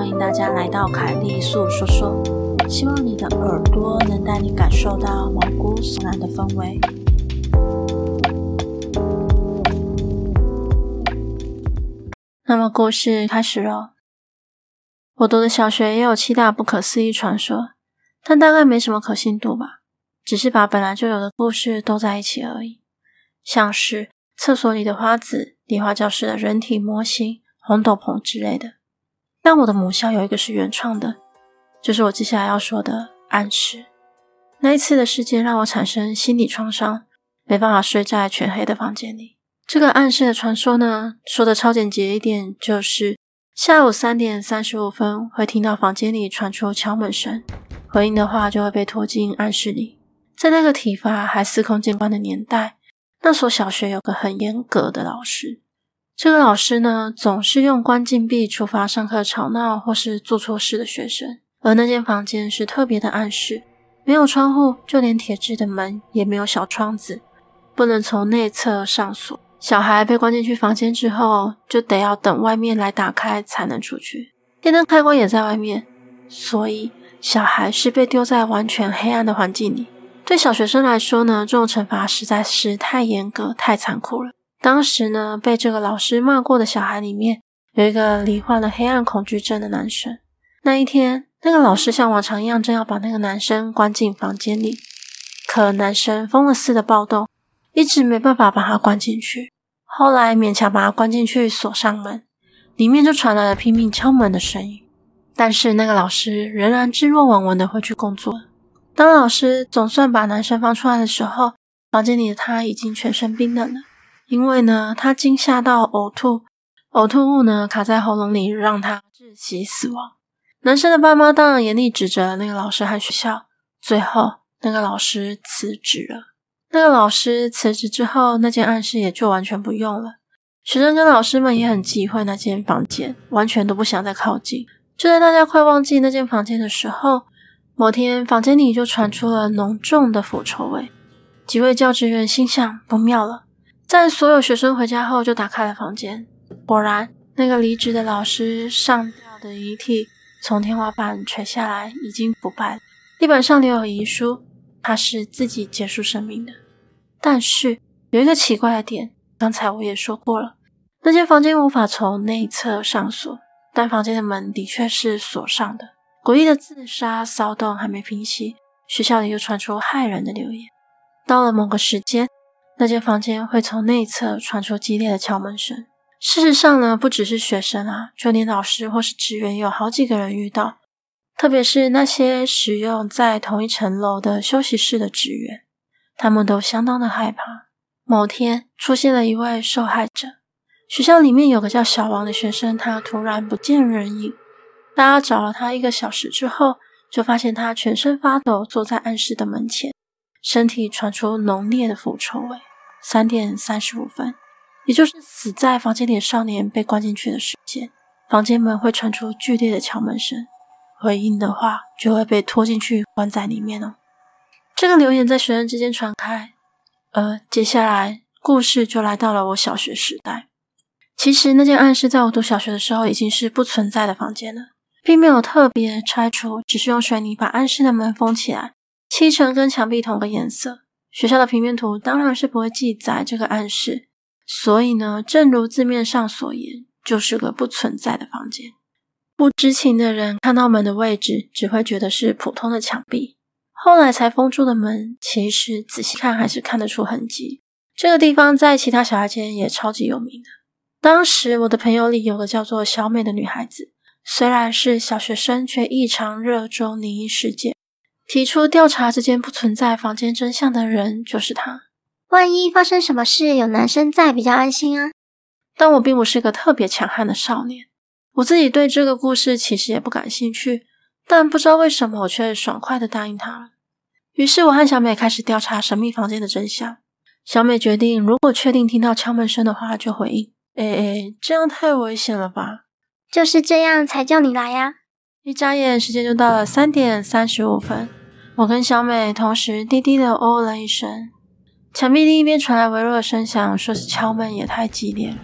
欢迎大家来到凯莉粟说说，希望你的耳朵能带你感受到毛骨悚然的氛围。那么故事开始喽。我读的小学也有七大不可思议传说，但大概没什么可信度吧，只是把本来就有的故事都在一起而已，像是厕所里的花子、理化教室的人体模型、红斗篷之类的。但我的母校有一个是原创的，就是我接下来要说的暗室。那一次的事件让我产生心理创伤，没办法睡在全黑的房间里。这个暗室的传说呢，说的超简洁一点，就是下午三点三十五分会听到房间里传出敲门声，回应的话就会被拖进暗室里。在那个体罚还司空见惯的年代，那所小学有个很严格的老师。这个老师呢，总是用关禁闭处罚上课吵闹或是做错事的学生。而那间房间是特别的暗室，没有窗户，就连铁质的门也没有小窗子，不能从内侧上锁。小孩被关进去房间之后，就得要等外面来打开才能出去。电灯开关也在外面，所以小孩是被丢在完全黑暗的环境里。对小学生来说呢，这种惩罚实在是太严格、太残酷了。当时呢，被这个老师骂过的小孩里面，有一个罹患了黑暗恐惧症的男生。那一天，那个老师像往常一样，正要把那个男生关进房间里，可男生疯了似的暴动，一直没办法把他关进去。后来勉强把他关进去，锁上门，里面就传来了拼命敲门的声音。但是那个老师仍然置若罔闻的回去工作。当老师总算把男生放出来的时候，房间里的他已经全身冰冷了。因为呢，他惊吓到呕吐，呕吐物呢卡在喉咙里，让他窒息死亡。男生的爸妈当然严厉指责那个老师和学校。最后，那个老师辞职了。那个老师辞职之后，那间暗室也就完全不用了。学生跟老师们也很忌讳那间房间，完全都不想再靠近。就在大家快忘记那间房间的时候，某天房间里就传出了浓重的腐臭味。几位教职员心想不妙了。在所有学生回家后，就打开了房间。果然，那个离职的老师上吊的遗体从天花板垂下来，已经腐败。地板上留有遗书，他是自己结束生命的。但是有一个奇怪的点，刚才我也说过了，那间房间无法从内侧上锁，但房间的门的确是锁上的。诡异的自杀骚动还没平息，学校里又传出骇人的流言。到了某个时间。那间房间会从内侧传出激烈的敲门声。事实上呢，不只是学生啊，就连老师或是职员，有好几个人遇到。特别是那些使用在同一层楼的休息室的职员，他们都相当的害怕。某天出现了一位受害者，学校里面有个叫小王的学生，他突然不见人影。大家找了他一个小时之后，就发现他全身发抖，坐在暗室的门前，身体传出浓烈的腐臭味。三点三十五分，也就是死在房间里的少年被关进去的时间，房间门会传出剧烈的敲门声，回应的话就会被拖进去关在里面哦。这个留言在学生之间传开，而接下来故事就来到了我小学时代。其实那间暗室在我读小学的时候已经是不存在的房间了，并没有特别拆除，只是用水泥把暗室的门封起来，漆成跟墙壁同个颜色。学校的平面图当然是不会记载这个暗室，所以呢，正如字面上所言，就是个不存在的房间。不知情的人看到门的位置，只会觉得是普通的墙壁。后来才封住的门，其实仔细看还是看得出痕迹。这个地方在其他小孩间也超级有名的。当时我的朋友里有个叫做小美的女孩子，虽然是小学生，却异常热衷灵异事件。提出调查这间不存在房间真相的人就是他。万一发生什么事，有男生在比较安心啊。但我并不是个特别强悍的少年，我自己对这个故事其实也不感兴趣。但不知道为什么，我却爽快地答应他了。于是我和小美开始调查神秘房间的真相。小美决定，如果确定听到敲门声的话，就回应。哎哎，这样太危险了吧？就是这样才叫你来呀。一眨眼，时间就到了三点三十五分。我跟小美同时低低的哦了一声，墙壁另一边传来微弱的声响，说是敲门也太激烈，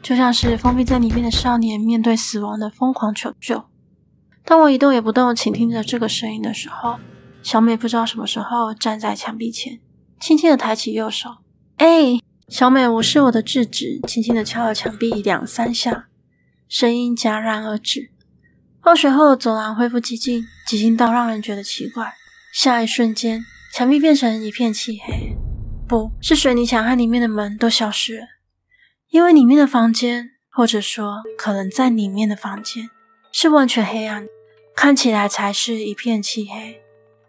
就像是封闭在里面的少年面对死亡的疯狂求救。当我一动也不动，倾听着这个声音的时候，小美不知道什么时候站在墙壁前，轻轻的抬起右手。哎，小美无视我的制止，轻轻的敲了墙壁两三下，声音戛然而止。放学后，走廊恢复寂静，寂静到让人觉得奇怪。下一瞬间，墙壁变成一片漆黑，不是水泥墙和里面的门都消失了，因为里面的房间，或者说可能在里面的房间，是完全黑暗，看起来才是一片漆黑，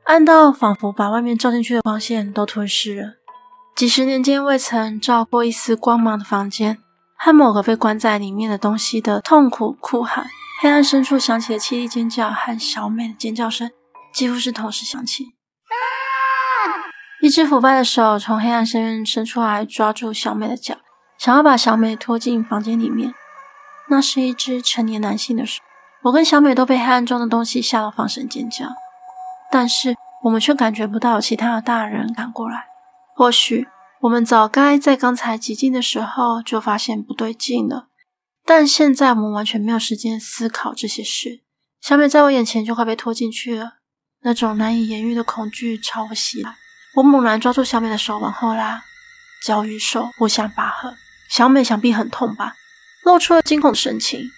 暗到仿佛把外面照进去的光线都吞噬了。几十年间未曾照过一丝光芒的房间，和某个被关在里面的东西的痛苦哭喊，黑暗深处响起的凄厉尖叫和小美的尖叫声。几乎是同时响起，一只腐败的手从黑暗深渊伸出来，抓住小美的脚，想要把小美拖进房间里面。那是一只成年男性的手。我跟小美都被黑暗中的东西吓到放声尖叫，但是我们却感觉不到其他的大人赶过来。或许我们早该在刚才寂静的时候就发现不对劲了，但现在我们完全没有时间思考这些事。小美在我眼前就快被拖进去了。那种难以言喻的恐惧朝我袭来，我猛然抓住小美的手往后拉，脚与手互相拔河。小美想必很痛吧，露出了惊恐的神情。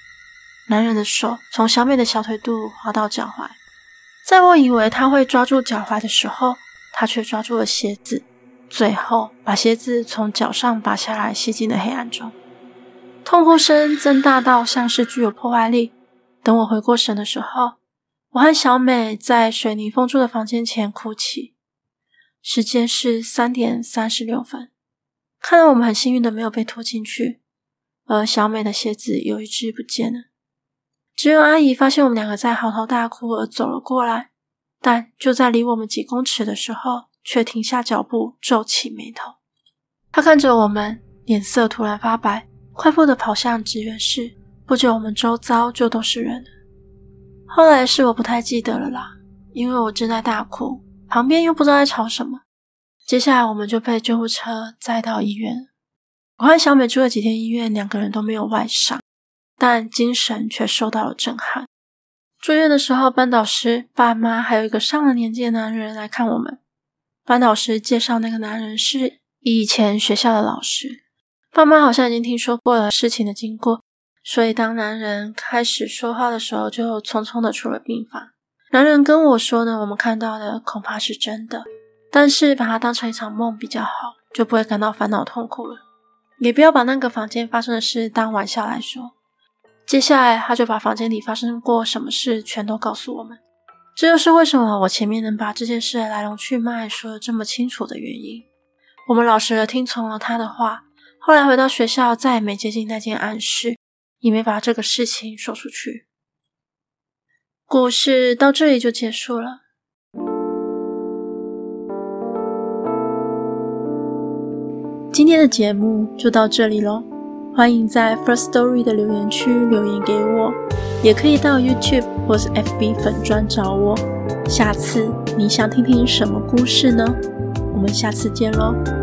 男人的手从小美的小腿肚滑到脚踝，在我以为他会抓住脚踝的时候，他却抓住了鞋子，最后把鞋子从脚上拔下来，吸进了黑暗中。痛呼声增大到像是具有破坏力。等我回过神的时候，我和小美在水泥封住的房间前哭泣，时间是三点三十六分。看来我们很幸运的没有被拖进去，而小美的鞋子有一只不见了。只有阿姨发现我们两个在嚎啕大哭而走了过来，但就在离我们几公尺的时候，却停下脚步，皱起眉头。她看着我们，脸色突然发白，快步的跑向职员室。不久，我们周遭就都是人。后来是我不太记得了啦，因为我正在大哭，旁边又不知道在吵什么。接下来我们就被救护车载到医院。我和小美住了几天医院，两个人都没有外伤，但精神却受到了震撼。住院的时候，班导师、爸妈还有一个上了年纪的男人来看我们。班导师介绍那个男人是以前学校的老师，爸妈好像已经听说过了事情的经过。所以，当男人开始说话的时候，就匆匆的出了病房。男人跟我说呢，我们看到的恐怕是真的，但是把它当成一场梦比较好，就不会感到烦恼痛苦了。也不要把那个房间发生的事当玩笑来说。接下来，他就把房间里发生过什么事全都告诉我们。这就是为什么我前面能把这件事来龙去脉说得这么清楚的原因。我们老实的听从了他的话，后来回到学校，再也没接近那间暗室。也没把这个事情说出去。故事到这里就结束了。今天的节目就到这里喽，欢迎在 First Story 的留言区留言给我，也可以到 YouTube 或是 FB 粉专找我。下次你想听听什么故事呢？我们下次见喽。